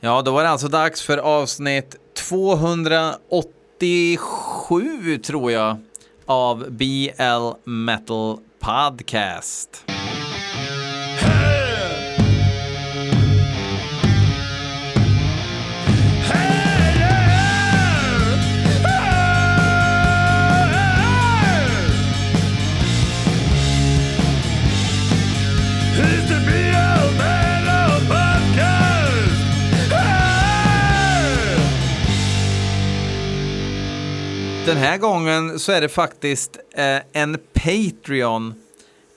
Ja, då var det alltså dags för avsnitt 287 tror jag av BL Metal Podcast. Den här gången så är det faktiskt eh, en Patreon,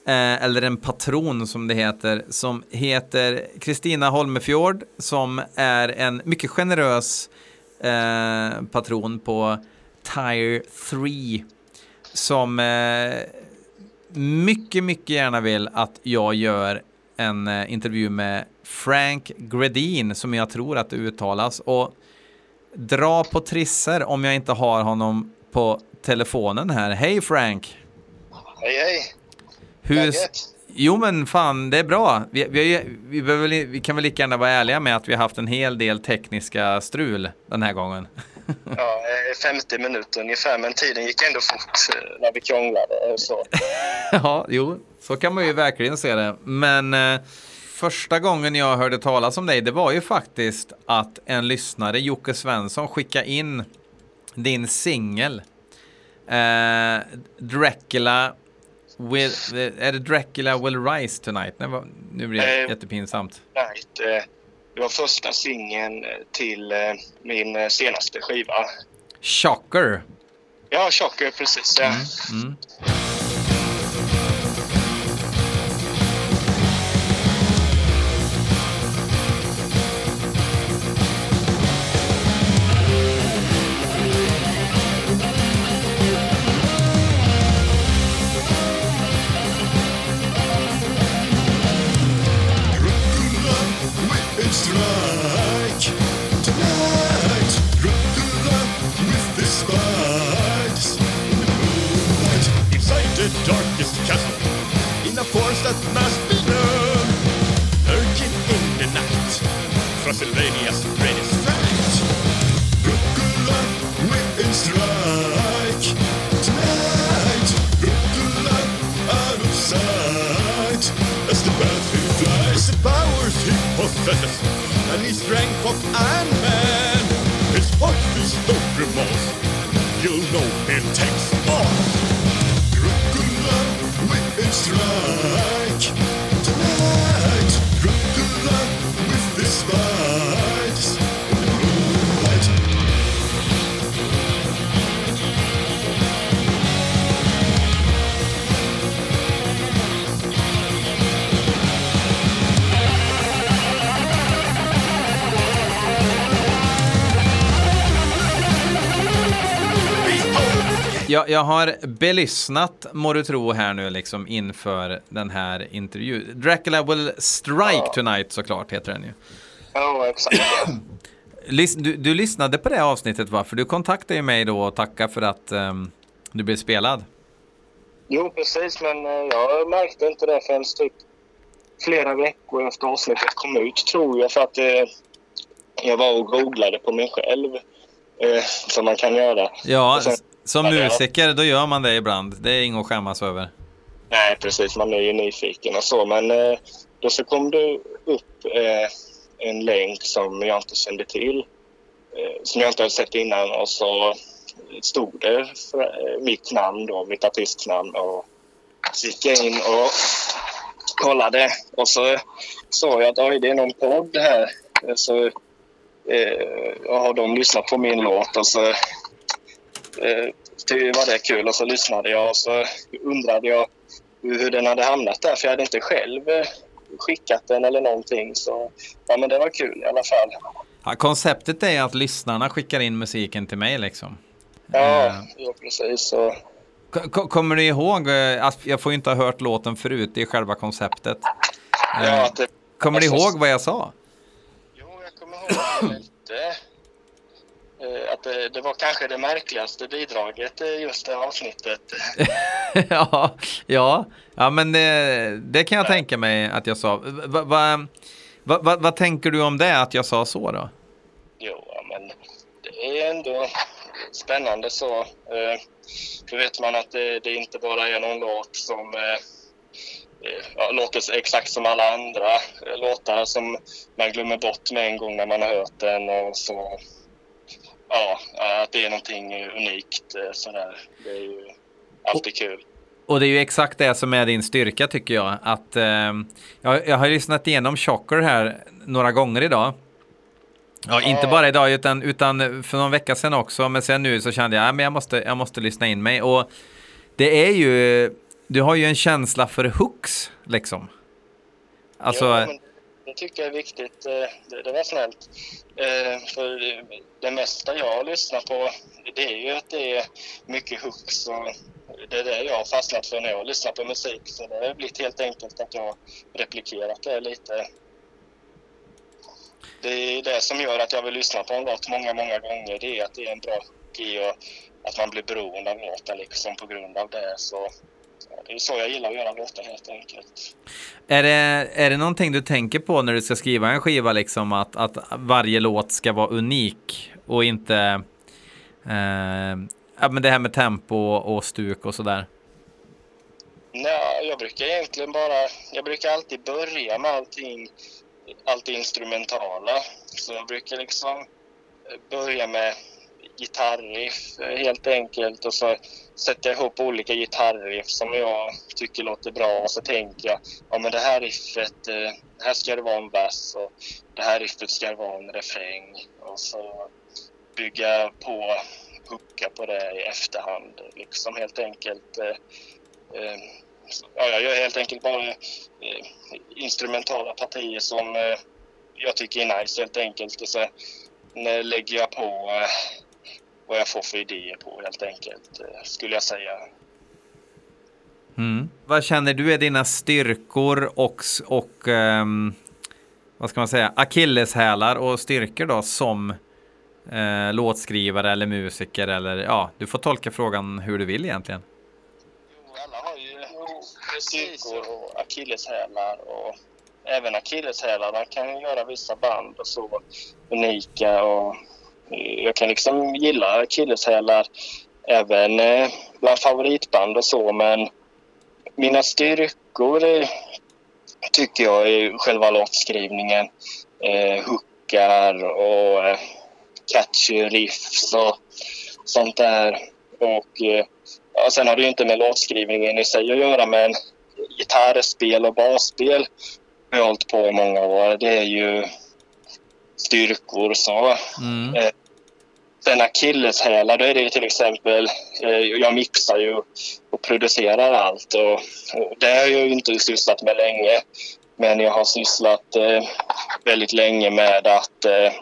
eh, eller en patron som det heter, som heter Kristina Holmefjord, som är en mycket generös eh, patron på Tire 3, som eh, mycket, mycket gärna vill att jag gör en eh, intervju med Frank Gredin, som jag tror att det uttalas. Och dra på trisser om jag inte har honom på telefonen här. Hej Frank! Hej hej! Hur... Läget? Jo men fan, det är bra. Vi, vi, vi, behöver, vi kan väl lika gärna vara ärliga med att vi har haft en hel del tekniska strul den här gången. Ja, eh, 50 minuter ungefär, men tiden gick ändå fort eh, när vi krånglade. och Så. ja, jo, så kan man ju verkligen se det. Men eh, första gången jag hörde talas om dig, det var ju faktiskt att en lyssnare, Jocke Svensson, skickade in din singel. Eh, Dracula will, är det Dracula will rise tonight? Nej, vad- nu blir det Eh, jättepinsamt. Right. eh, Det var första singeln till eh, min eh, senaste skiva. Shocker. Ja, Chocker, precis. Ja. Mm. That must be known. Lurking in the night, Transylvania's greatest fright. Dracula whip strike tonight. Dracula out of sight as the battlefield flies. The powers he possesses and his strength of Iron Man. His heart is no remorse. You'll know it takes all. Dracula whip strike Jag, jag har belyssnat, må du tro, här nu liksom inför den här intervjun. Dracula will strike tonight såklart, heter den ju. Ja, exakt. Lys- Du, du lyssnade på det avsnittet va? För du kontaktade ju mig då och tackade för att ehm, du blev spelad. Jo, precis, men eh, jag märkte inte det förrän typ flera veckor efter avsnittet kom ut, tror jag, för att eh, jag var och googlade på mig själv, eh, som man kan göra. Ja, sen- som Ja, musiker då gör man det ibland. Det är inget att skämmas över. Nej, precis. Man är ju nyfiken och så. Men eh, då så kom det upp eh, en länk som jag inte kände till. Eh, som jag inte hade sett innan. Och så stod det för, eh, mitt namn då, mitt artistnamn. Och så gick jag in och kollade. Och så såg jag att oj, det är någon podd här. Så eh, har de lyssnat på min låt och så eh, tyckte var det kul och så lyssnade jag och så undrade jag hur den hade hamnat där för jag hade inte själv eh, skickat den eller någonting så ja men det var kul i alla fall. Ja, konceptet är att lyssnarna skickar in musiken till mig liksom. Ja, Eh, ja precis så. Ko- ko- Kommer du ihåg, jag får inte ha hört låten förut, det är själva konceptet. Ja, det, Kommer du alltså- ihåg vad jag sa? Jo, jag kommer ihåg det lite. Eh, Att det, det var kanske det märkligaste bidraget just det avsnittet. ja, ja, ja, men det, det kan jag tänka mig att jag sa. Va, va, Va, va, vad tänker du om det, att jag sa så då? Jo, ja, men det är ändå spännande så. Eh, Då vet man att det, det inte bara är någon låt som eh, eh, ja, låter exakt som alla andra eh, låtar som man glömmer bort med en gång när man har hört den och så. Ja, att det är någonting unikt eh, sådär. Det är ju alltid kul. Och det är ju exakt det som är din styrka tycker jag. Att, eh, jag, jag har lyssnat igenom Chocker här några gånger idag. Ja, inte bara idag utan, utan för någon vecka sedan också. Men sen nu så kände jag att jag måste, jag måste lyssna in mig. Och det är ju, du har ju en känsla för hooks liksom. Alltså, Ja, men det tycker jag är viktigt. Eh, det, det var snällt. Eh, för det- det mesta jag lyssnar på det är ju att det är mycket hooks och det är det jag har fastnat för när jag lyssnar på musik. Så det har blivit helt enkelt att jag har replikerat det lite. Det är det som gör att jag vill lyssna på en låt många, många gånger. Det är att det är en bra hook i och att man blir beroende av låten liksom på grund av det. Så det är så jag gillar att göra låtar helt enkelt. är, det, är det någonting du tänker på när du ska skriva en skiva liksom? Att, att varje låt ska vara unik och inte... Eh, ja, men det här med tempo och stuk och sådär. Nej, jag brukar egentligen bara... Jag brukar alltid börja med allting, allt det instrumentala. Så jag brukar liksom börja med gitarriff eh, helt enkelt och så sätter jag ihop olika gitarriff som jag tycker låter bra och så tänker jag ja men det här riffet, eh, här ska det vara en vers och det här riffet ska det vara en refräng och så bygga på, hooka på det i efterhand liksom helt enkelt. Eh, ja, jag gör helt enkelt bara instrumentala partier som jag tycker är nice helt enkelt. Och så lägger jag på vad jag får för idéer på helt enkelt, eh, skulle jag säga. Mm. Vad känner du är dina styrkor och, och ehm, vad ska man säga, akilleshälar och styrkor då som eh, låtskrivare eller musiker eller ja, du får tolka frågan hur du vill egentligen. Jo, alla har ju styrkor och akilleshälar och även akilleshälarna kan göra vissa band och så unika och jag kan liksom gilla akilleshälar även eh, bland favoritband och så men mina styrkor eh, tycker jag är själva låtskrivningen. Eh, hookar och eh, catchy riffs och sånt där. Och eh, ja, sen har det ju inte med låtskrivningen i sig att göra men gitarrspel och basspel har jag hållit på i många år. Det är ju styrkor så. Mm. En Sen akilleshälar, då är det till exempel, eh, jag mixar ju och producerar allt och, och det har jag ju inte sysslat med länge. Men jag har sysslat eh, väldigt länge med att eh,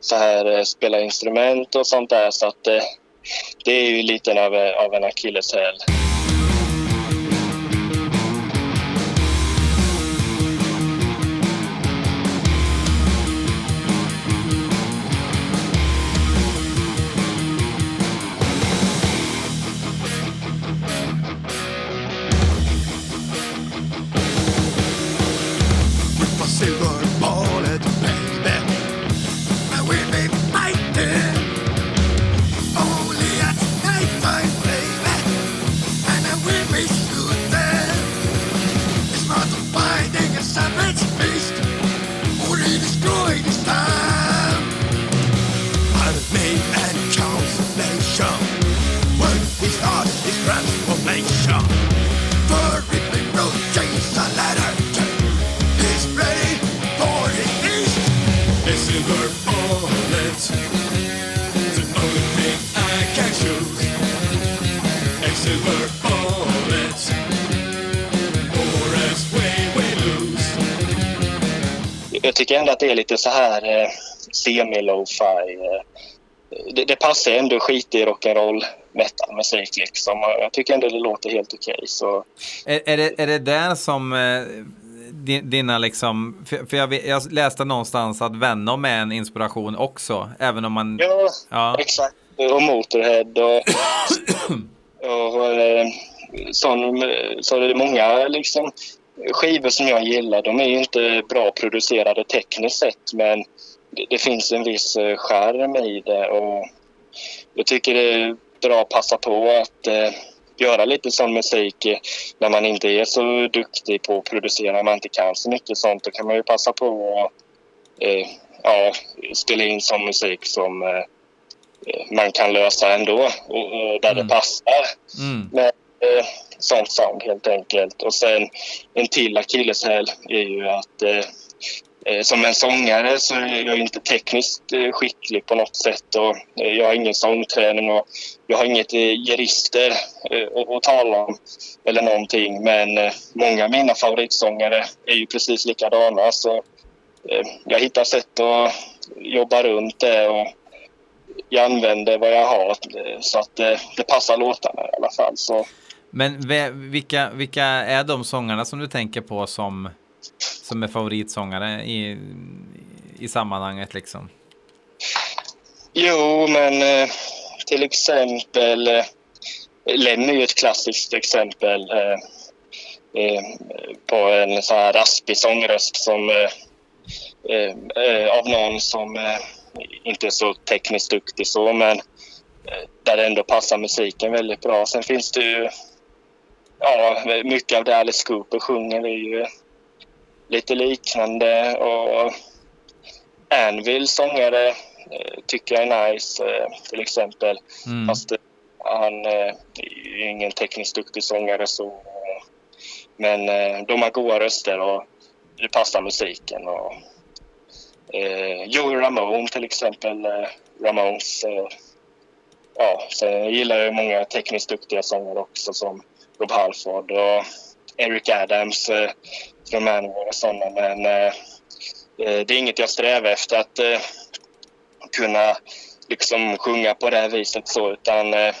så här eh, spela instrument och sånt där så att eh, det är ju lite av, eh, av en akilleshäl. Tycker ändå att det är lite så här eh, semi-lo-fi. Eh, det, det passar ändå skit i rock'n'roll metal-musik liksom. Och Jag tycker ändå det låter helt okej. så Är, är, det, är det där som eh, di- dina liksom, för, för jag, vet- jag läste någonstans att Venom är en inspiration också, även om man, Ja, ja, exakt. Och Motorhead och, och eh, sån, så är det många liksom skivor som jag gillar, de är ju inte bra producerade tekniskt sett men det, finns en viss eh, charm i det och jag tycker det är bra att passa på att eh, göra lite sån musik eh, när man inte är så duktig på att producera, man inte kan så mycket sånt. Då kan man ju passa på att eh, ja, spela in sån musik som eh, eh man kan lösa ändå och, och där Mm. det passar Mm. med eh, sånt sound helt enkelt. Och sen en till akilleshäl är ju att eh, eh som en sångare så är jag inte tekniskt eh, skicklig på något sätt och eh, jag har ingen sångträning och jag har inget eh, eh, att, tala om eller någonting. Men eh, många av mina favoritsångare är ju precis likadana så eh, jag hittar sätt att jobba runt det och jag använder vad jag har eh, så att det, det passar låtarna i alla fall. Så men vilka, vilka är de sångarna som du tänker på som, som är favoritsångare i, i sammanhanget liksom? Jo, men eh, till exempel eh, Lemmy är ju ett klassiskt exempel eh, eh på en så här raspig sångröst som eh, eh, eh, av någon som eh, inte är så tekniskt duktig så, men där det ändå passar musiken väldigt bra. Sen finns det ju ja, mycket av det Alice Cooper sjunger är ju lite liknande och Anvil sångare eh, tycker jag är nice eh, till exempel. Mm. Fast eh, han är ju ingen tekniskt duktig sångare så. Men de har goda röster och det passar musiken. Och, eh, Joey Ramone till exempel. Ramones. Ja, sen gillar jag många tekniskt duktiga sångare också som Rob Halford och Eric Adams eh, från Manowar och sådana. Men eh, eh, det är inget jag strävar efter att eh, kunna liksom sjunga på det här viset så utan eh,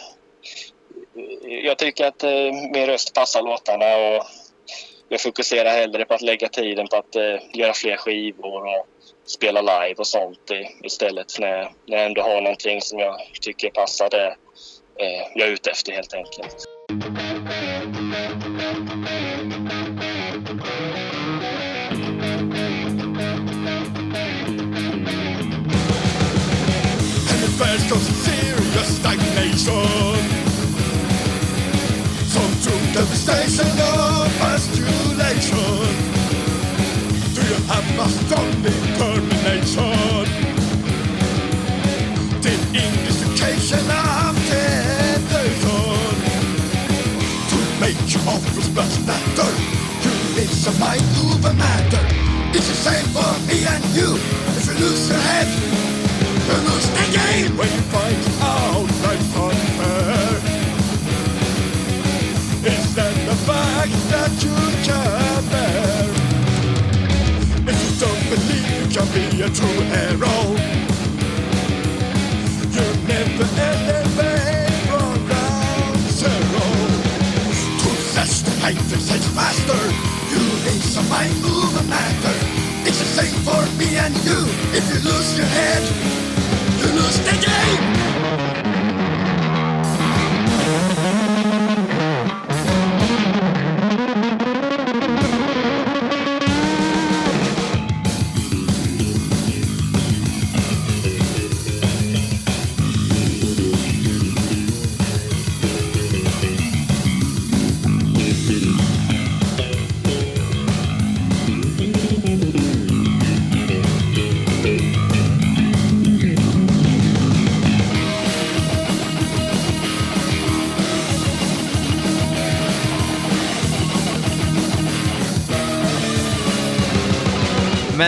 jag tycker att eh, min röst passar låtarna och jag fokuserar hellre på att lägga tiden på att eh, göra fler skivor och spela live och sånt i, istället när, när jag ändå har någonting som jag tycker passar det eh, jag är ute efter helt enkelt. Stagnation. Some true devastation of postulation. Do you have a strong determination? The indication of temptation to make you always best matter. You need some mind over matter. It's the same for me and you. If you lose your head, you lose the game when you find a true hero, you never elevate from ground zero. To test life takes faster, you need some mind movement matter. It's the same for me and you. If you lose your head, you lose the game.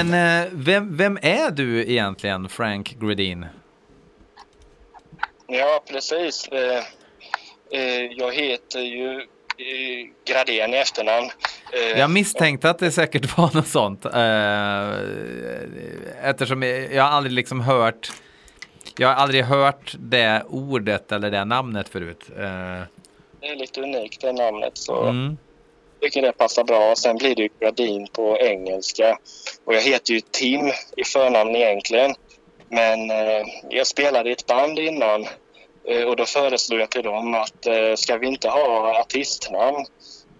Men eh, vem, vem är du egentligen, Frank Gredin? Ja, precis. Eh, eh, jag heter ju Gradén i efternamn. Jag misstänkte att det säkert var något sånt. Eftersom jag, aldrig liksom hört jag har aldrig hört det ordet eller det namnet förut. Det är lite unikt det namnet så mm jag tycker det passar bra. Sen blir det ju Gradin på engelska. Och jag heter ju Tim i förnamn egentligen. Men eh, jag spelade i ett band innan eh, och då föreslog jag till dem att eh, ska vi inte ha artistnamn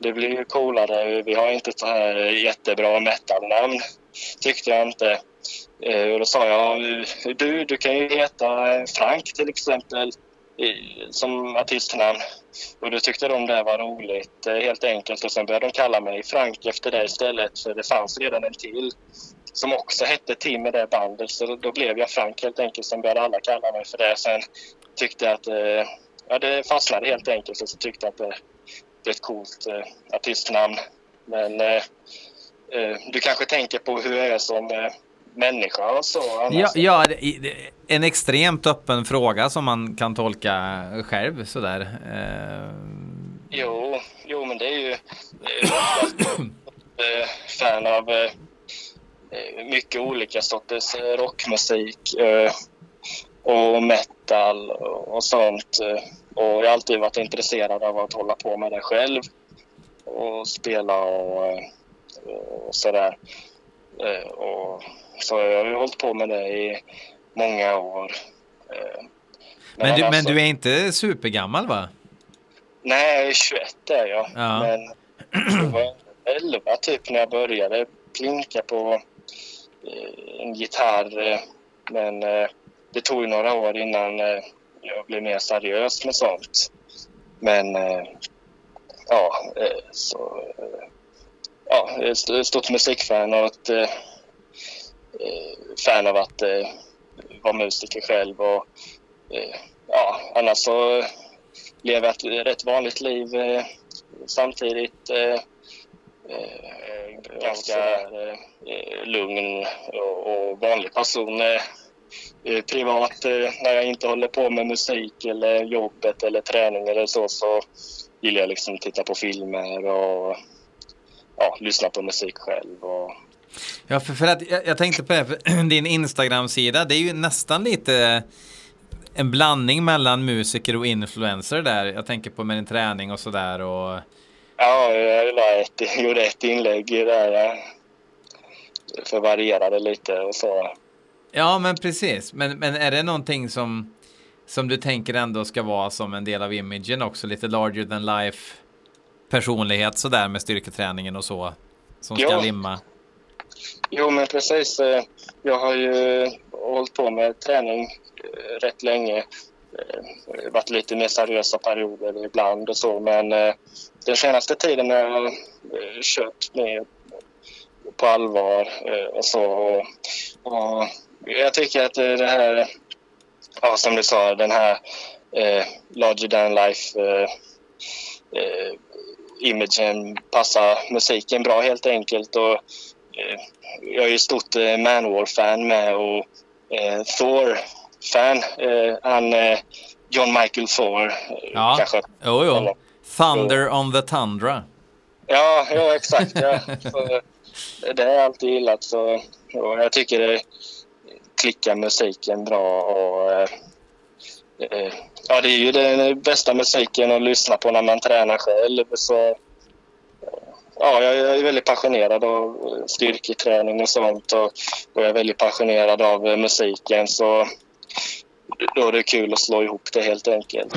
det blir ju coolare. Vi har inte så här eh, jättebra metalnamn, tyckte jag inte. Eh, och då sa jag, eh, du, du kan ju heta Frank till exempel som artistnamn. Och då tyckte de det var roligt eh, helt enkelt. Och sen började de kalla mig Frank efter det istället. För det fanns redan en till som också hette Tim i det bandet. Så då, blev jag Frank helt enkelt. Sen började alla kalla mig för det. Sen tyckte jag att eh, ja, det fastnade helt enkelt. Och så tyckte jag att det blev ett coolt eh, artistnamn. Men eh, du kanske tänker på hur jag är som eh, människa och så. Ja, ja det, det, en extremt öppen fråga som man kan tolka själv sådär. Eh, Jo, jo, men det är ju... eh, eh, fan av eh, mycket olika sorters eh, rockmusik och metal och, sånt. Och jag har alltid varit intresserad av att hålla på med det själv och spela och, och sådär. Och, så jag har ju hållit på med det i många år. Eh, men, du, men alltså- du är inte supergammal va? Nej, jag är 21 är jag. Ja. Men jag var 11 typ när jag började plinka på eh, en gitarr. Men eh, det tog ju några år innan jag blev mer seriös med sånt. Men ja, så... Ja, jag är ett stort musikfan och ett Eh, fan av att eh, vara musiker själv. Och, eh, ja, annars så lever jag ett rätt vanligt liv eh, samtidigt. Eh, eh, ganska eh, lugn och, och vanlig person. Eh, eh privat, eh, när jag inte håller på med musik eller jobbet eller träning eller så, så gillar jag liksom titta på filmer och ja, lyssna på musik själv. Och, Ja, för, för att jag, jag tänkte på det, för din Instagram-sida, det är ju nästan lite en blandning mellan musiker och influencer där. Jag tänker på med din träning och sådär och ja, jag la ett, gjorde ett inlägg där jag förvarierade lite och så. Ja, men precis. Men, men är det någonting som, som du tänker ändå ska vara som en del av imagen också? Lite larger than life personlighet sådär med styrketräningen och så. Som ska Ja. limma. Jo, men precis. Eh, jag har ju hållit på med träning eh, rätt länge. Eh, Varit lite mer seriösa perioder ibland och så, men eh, den senaste tiden har jag kört mer på allvar och så. Och, och jag tycker att det här, ja, som du sa, den här eh, larger than life eh, eh, imagen passar musiken bra helt enkelt. Och, jag är ju stort eh, Manowar-fan med och eh, Thor-fan. Eh, han, eh, John Michael Thor. eh, Ja, Kanske. jo, jo. Eller- Thunder on the Tundra. Ja, ja exakt. Ja. Så, det har jag alltid gillat. Så, och jag tycker det klickar musiken bra. Och, eh, eh, ja, det är ju den bästa musiken att lyssna på när man tränar själv. Så, eh, ja, jag är väldigt passionerad av eh, styrketräning och sånt. Och, och jag är väldigt passionerad av eh, musiken. Så då är det kul att slå ihop det helt enkelt.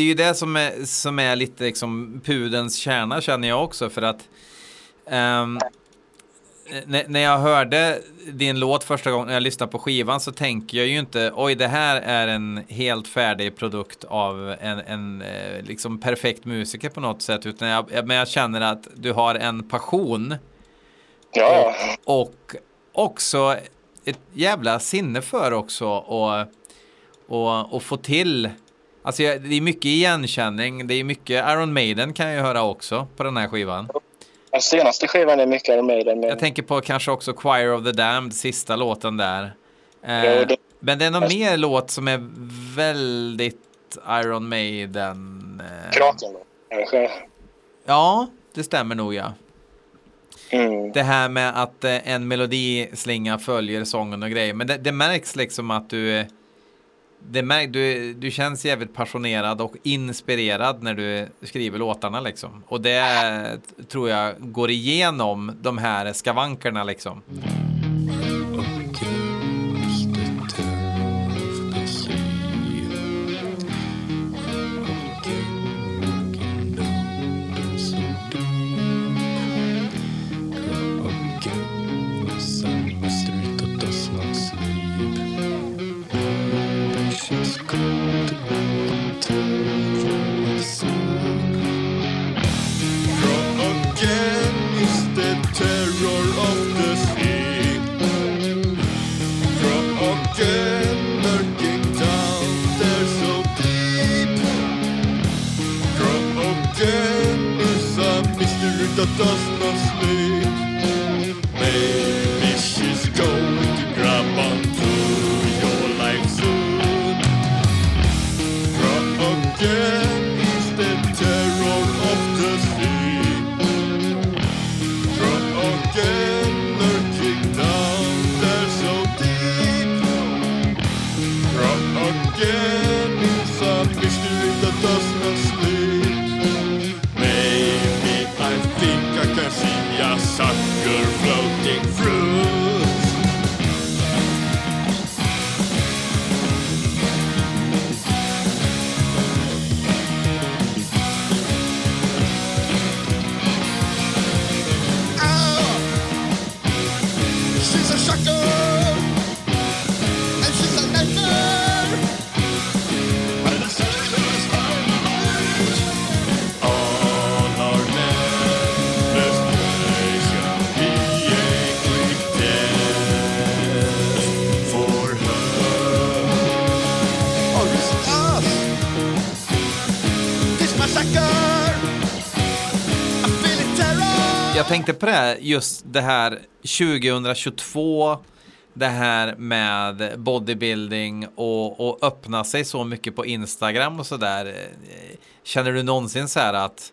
Det är ju det som är, som är lite liksom pudens kärna känner jag också för att um, N- när jag hörde din låt första gången när jag lyssnade på skivan så tänker jag ju inte oj det här är en helt färdig produkt av en, en eh, liksom perfekt musiker på något sätt. Utan jag, men jag känner att du har en passion. Ja, och också ett jävla sinne för också och, och, och få till. Alltså det är mycket igenkänning, det är mycket Iron Maiden kan jag höra också på den här skivan. Den senaste skivan är mycket Iron Maiden. Men Jag tänker på kanske också Choir of the Damned, sista låten där. Eh, Ja, det- Men det är någon mer låt som är väldigt Iron Maiden. Eh, Kraken då, kanske. ja, det stämmer nog ja. Mm. Det här med att eh, en melodislinga följer sången och grejer. Men det, det märks liksom att du, eh, det mär, du, du känns jävligt passionerad och inspirerad när du skriver låtarna liksom. Och det tror jag går igenom de här skavankerna liksom. Tänkte på det här, just det här 2022, det här med bodybuilding och, och öppna sig så mycket på Instagram och sådär. Känner du någonsin så här att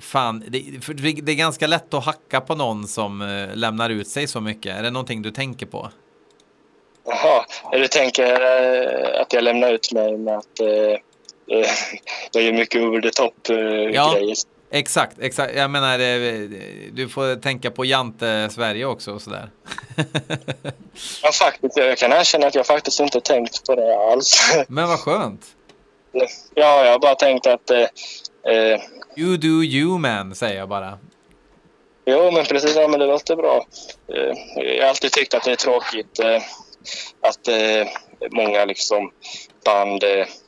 fan, det, det är ganska lätt att hacka på någon som eh, lämnar ut sig så mycket. Är det någonting du tänker på? Jaha, du tänker eh, att jag lämnar ut mig med att eh, jag gör mycket over the top Ja. Exakt, exakt. Jag menar, eh, du får tänka på Jante Sverige också och sådär. Ja, faktiskt, jag kan erkänna att jag faktiskt inte tänkt på det alls. Men vad skönt. ja, jag har bara tänkt att eh, eh, You do you man, säger jag bara. Jo, men precis. Ja, men det låter bra. Eh, Jag har alltid tyckt att det är tråkigt att många liksom band,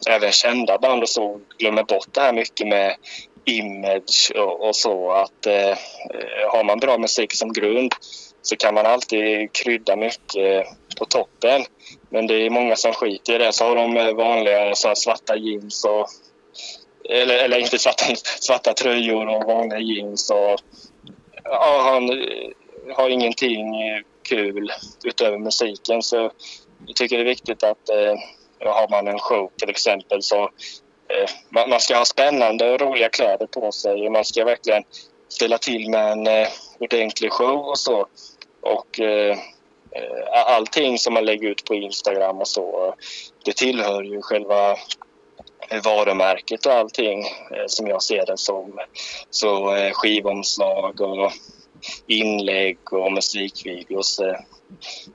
även kända band och så, glömmer bort det här mycket med image och, och så. Att eh, har man bra musik som grund så kan man alltid krydda mycket eh, på toppen. Men det är många som skiter i det. Så har de eh, vanliga så här svarta jeans och eller, eller inte svarta, svarta tröjor och vanliga jeans och ja, han eh, har ingenting kul utöver musiken. Så jag tycker det är viktigt att eh, har man en show till exempel så Eh, man, man ska ha spännande och roliga kläder på sig och man ska verkligen ställa till med en eh, ordentlig show och så. Och eh, eh, allting som man lägger ut på Instagram och så, det tillhör ju själva varumärket och allting eh, som jag ser det som. Så eh, skivomslag och inlägg och musikvideos. Eh,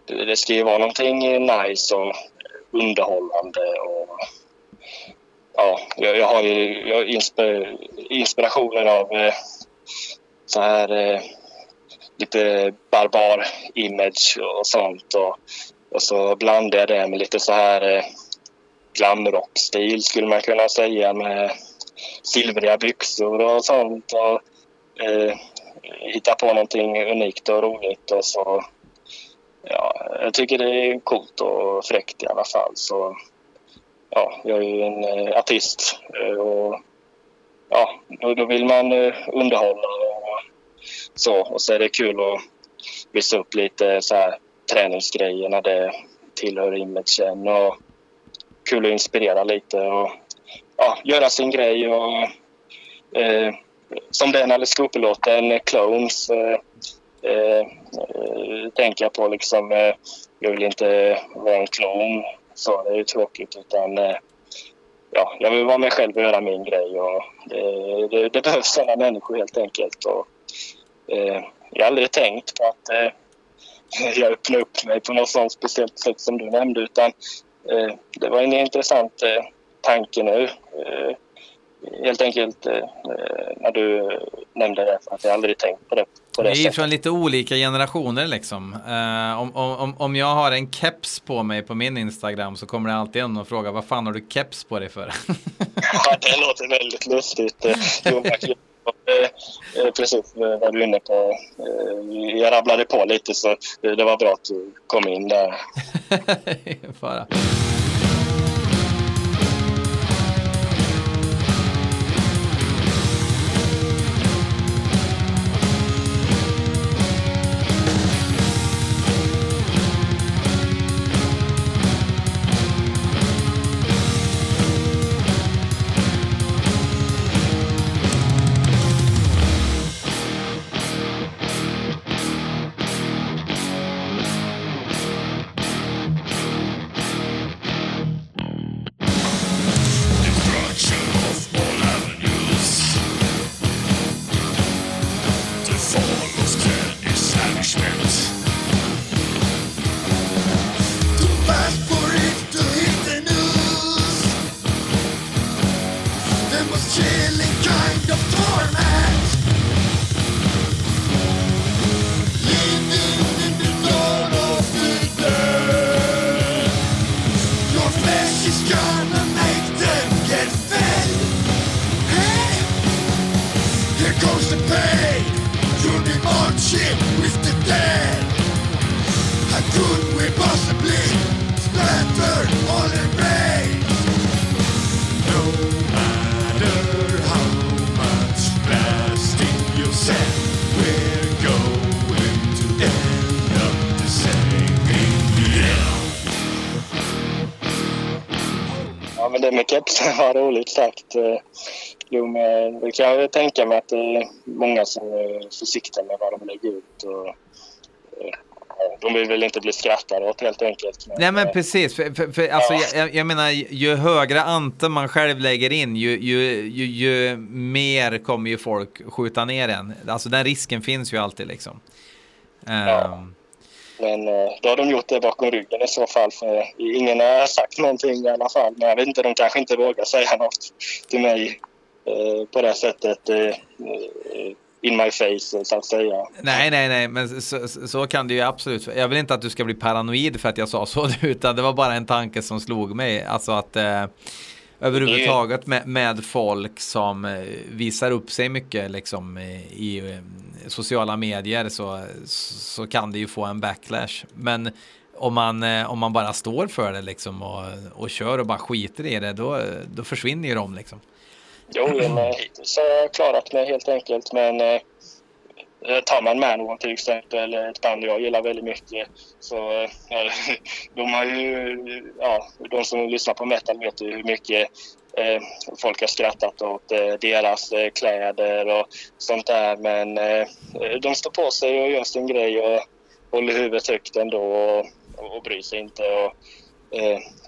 det, det ska ju vara någonting nice och underhållande. Och, ja, jag, jag har ju jag inspir, inspirationer av eh, så här eh, lite barbar-image och sånt. Och, och så blandade jag det med lite så här eh, glamrock-stil skulle man kunna säga med silvriga byxor och sånt. Och, eh, hitta på någonting unikt och roligt. Och så, ja, jag tycker det är coolt och fräckt i alla fall. Så, ja, jag är ju en eh, artist eh, och ja, då, då vill man eh, underhålla och så. Och så är det kul att visa upp lite så här träningsgrejer när det tillhör imagen och kul att inspirera lite och ja, göra sin grej och eh, som den Alice Cooper-låten eh, Clones eh, eh, eh, tänker jag på liksom eh, jag vill inte vara en klon så det är ju tråkigt utan eh, ja, jag vill vara mig själv och göra min grej och det, det, det behövs sådana människor helt enkelt och eh, jag har aldrig tänkt på att eh, jag öppnar upp mig på något sånt speciellt sätt som du nämnde utan eh, det var en intressant eh, tanke nu. Eh, helt enkelt eh, när du nämnde det, att jag aldrig tänkt på det på det Vi är sättet. från lite olika generationer liksom. Eh, om, om, om jag har en keps på mig på min Instagram så kommer det alltid någon och frågar vad fan har du keps på dig för? Ja, det låter väldigt lustigt. Eh, Jo, eh, precis vad du är inne på. Jag rabblade på lite så det var bra att du kom in där. Fara. var roligt sagt. Eh, Jo, men det kan jag tänka mig att det är många som är försiktiga med vad de lägger ut. Och, eh, ja, de vill väl inte bli skrattade åt helt enkelt. Nej men eh, precis, för, för, för, alltså, Ja. jag, jag menar ju högre ante man själv lägger in ju, ju, ju, ju mer kommer ju folk skjuta ner en. Alltså den risken finns ju alltid liksom. Ehm, men eh, då har de gjort det bakom ryggen i så fall. För ingen har sagt någonting i alla fall. Men jag vet inte, de kanske inte vågar säga något till mig eh, på det sättet. Eh, in my face, så att säga. Nej, nej, nej, men så, så, så kan det ju absolut. Jag vill inte att du ska bli paranoid för att jag sa så, utan det var bara en tanke som slog mig. Alltså att eh, överhuvudtaget med, med folk som eh, visar upp sig mycket liksom eh, i eh, sociala medier så, så kan det ju få en backlash. Men om man, om man bara står för det liksom och, och kör och bara skiter i det, då, då försvinner ju de liksom. Jo, men hittills har jag klarat mig helt enkelt. Men Eh, tar man Manowar till exempel, ett band jag gillar väldigt mycket, så eh, de har ju, ja, de som lyssnar på metal vet ju hur mycket eh, folk har skrattat åt deras kläder och sånt där. Men de står på sig och gör sin grej och håller huvudet högt ändå och, och, och bryr sig inte. Och,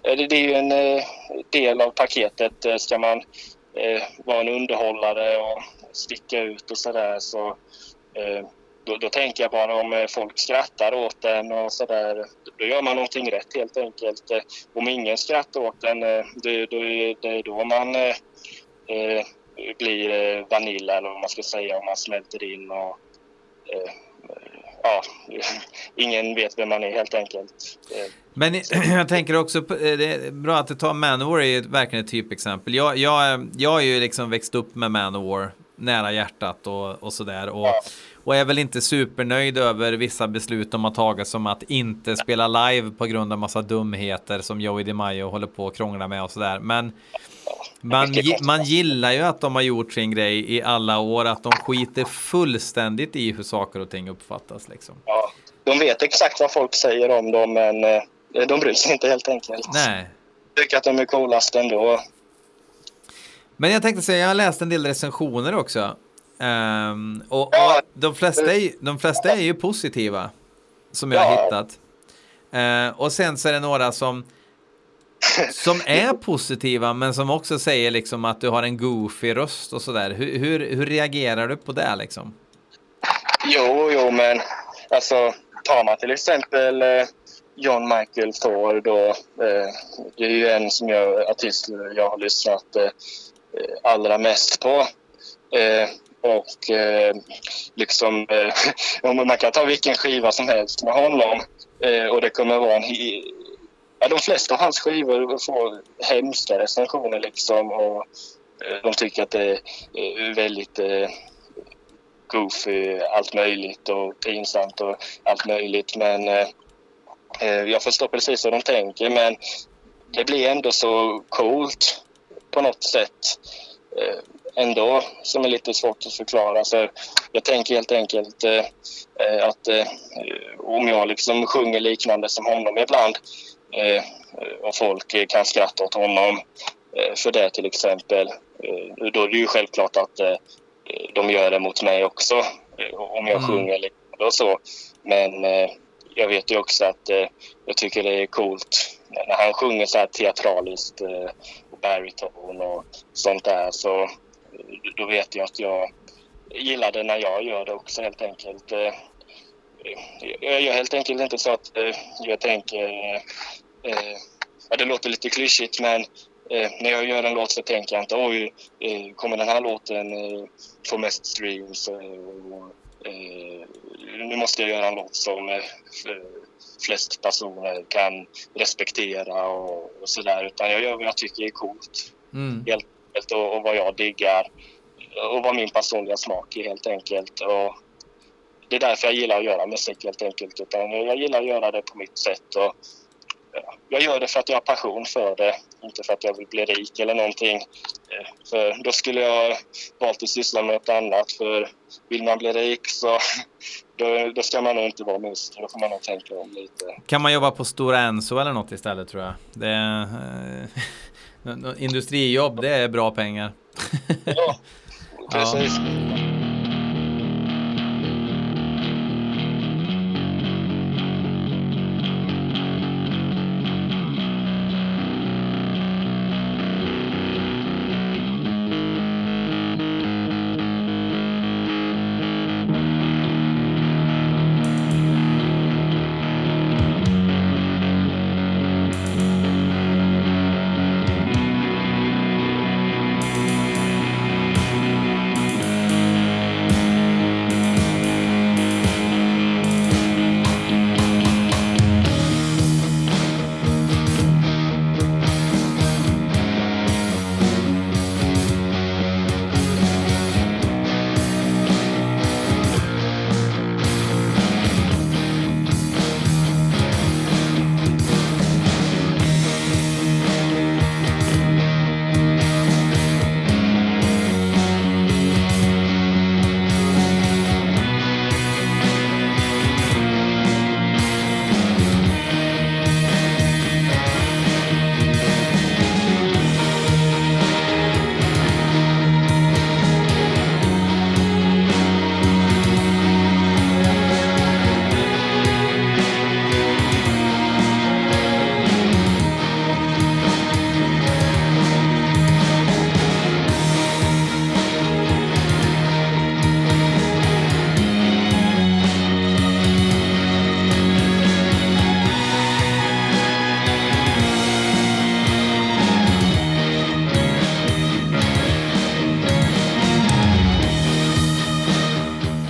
det, är ju en del av paketet. Ska man vara en underhållare och sticka ut och sådär så eh, då, då tänker jag bara om eh, folk skrattar åt den och sådär, då gör man någonting rätt helt enkelt. Eh, Om ingen skrattar åt den, eh, det, då det är då man eh, eh, blir eh, vanilla eller vad man ska säga, om man smälter in och eh, ja, ingen vet vem man är helt enkelt. Eh, Men jag tänker också, på, eh, det är bra att du tar Manowar är ju verkligen ett typexempel. Jag, jag, jag har ju liksom växt upp med Manowar nära hjärtat och, och sådär. Och, och är väl inte supernöjd över vissa beslut de har tagit som att inte spela live på grund av massa dumheter som Joey DeMaio håller på att krångla med och sådär. Men man, man gillar ju att de har gjort sin grej i alla år, att de skiter fullständigt i hur saker och ting uppfattas liksom. Ja, de vet exakt vad folk säger om dem men eh, de bryr sig inte helt enkelt. Nej. Tycker att de är coolast ändå. Men jag tänkte säga, jag har läst en del recensioner också. Ehm, och, och de, flesta är, de flesta är ju positiva. Som jag har hittat. Eh, och sen så är det några som, som är positiva men som också säger liksom att du har en goofy röst och sådär. Hur, hur, hur reagerar du på det liksom? Jo, jo, men alltså tar man till exempel eh, John Michael Ford och eh, det är ju en som jag, artist jag har lyssnat eh, Eh, allra mest på. Eh, och eh, liksom, eh, man kan ta vilken skiva som helst med honom eh, och det kommer vara en Ja, de flesta av hans skivor får hemska recensioner liksom och eh, de tycker att det är väldigt eh, goofy, allt möjligt och pinsamt och allt möjligt. Men eh, eh jag förstår precis vad de tänker. Men det blir ändå så coolt på något sätt. Eh, ändå som är lite svårt att förklara. Så jag tänker helt enkelt eh, eh, att eh, om jag liksom sjunger liknande som honom ibland eh, och folk eh, kan skratta åt honom eh, för det till exempel. Eh, då är det ju självklart att eh, de gör det mot mig också eh, om jag Mm. sjunger liknande och så. Men eh, jag vet ju också att eh, jag tycker det är coolt när han sjunger så här teatraliskt baritone och sånt där så eh, då vet jag att jag gillar det när jag gör det också helt enkelt. Eh, eh, jag gör helt enkelt inte så att jag tänker ja, det låter lite klyschigt men när jag gör en låt så tänker jag inte oj, kommer den här låten få mest streams? Nu måste jag göra en låt som flest personer kan respektera och, och sådär. Utan jag gör vad jag tycker är coolt Mm. helt enkelt och, och vad jag diggar och vad min personliga smak är helt enkelt. Och det är därför jag gillar att göra musik helt enkelt. Utan jag gillar att göra det på mitt sätt. Och, jag gör det för att jag har passion för det, inte för att jag vill bli rik eller någonting. Eh, För då skulle jag valt att syssla med något annat. För vill man bli rik så då, då ska man nog inte vara musiker. Då får man nog tänka om lite. Kan man jobba på Stora Enso eller något istället tror jag. Det är, eh, industrijobb, det är bra pengar. Ja, precis.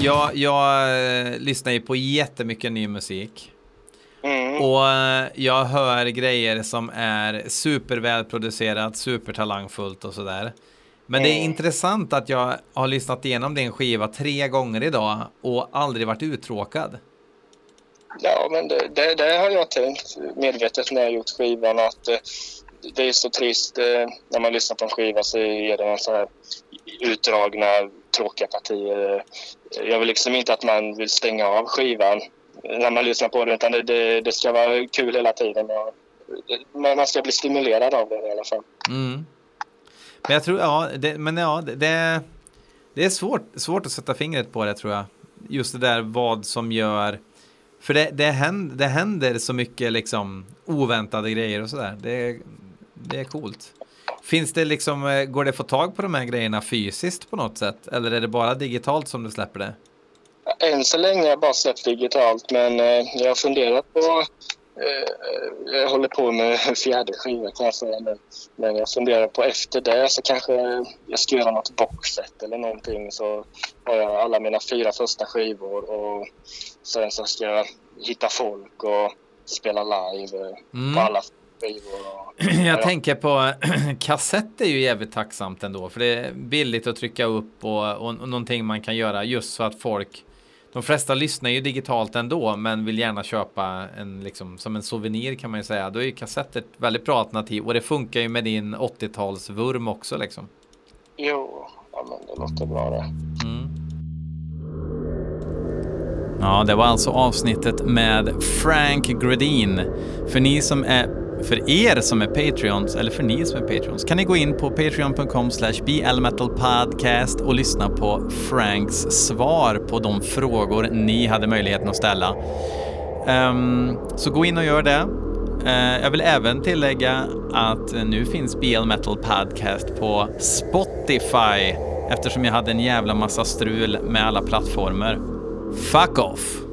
Jag, jag eh, lyssnar ju på jättemycket ny musik. Mm. Och eh, jag hör grejer som är supervälproducerat, supertalangfullt och sådär. Men det är Mm. intressant att jag har lyssnat igenom din skiva tre gånger idag och aldrig varit uttråkad. Ja, men det, det, det har jag tänkt medvetet när jag gjort skivan att eh, det är så trist när man lyssnar på en skiva så är det en så här utdragna, tråkiga partier. Jag vill liksom inte att man vill stänga av skivan när man lyssnar på den utan det, det, det ska vara kul hela tiden. Och, men man ska bli stimulerad av det i alla fall. Mm. Men jag tror, ja, det, men ja, det, det är svårt, svårt att sätta fingret på det tror jag. Just det där vad som gör, för det, det, händer, det händer så mycket liksom oväntade grejer och sådär. Det, det är coolt. Finns det liksom, eh, går det att få tag på de här grejerna fysiskt på något sätt? Eller är det bara digitalt som du släpper det? Än så länge har jag bara släppt digitalt men eh, jag har funderat på eh, jag håller på med en fjärde skiva kan jag säga nu. Men jag funderar på efter det så kanske jag ska göra något boxset eller någonting så har jag alla mina fyra första skivor och sen så ska jag hitta folk och spela live Mm. på alla Jag Ja. tänker på kassett är ju jävligt tacksamt ändå, för det är billigt att trycka upp och, och, och någonting man kan göra just så att folk de flesta lyssnar ju digitalt ändå, men vill gärna köpa en liksom som en souvenir kan man ju säga. Då är ju kassett ett väldigt bra alternativ och det funkar ju med din 80-talsvurm också liksom. Jo, ja, men det låter bra det. Mm. Ja, det var alltså avsnittet med Frank Gradin. För ni som är för er som är Patreons, eller för ni som är Patreons, kan ni gå in på patreon.com slash blmetalpodcast och lyssna på Franks svar på de frågor ni hade möjligheten att ställa. Um, så gå in och gör det. Uh, jag vill även tillägga att nu finns BL Metal Podcast på Spotify eftersom jag hade en jävla massa strul med alla plattformar. Fuck off!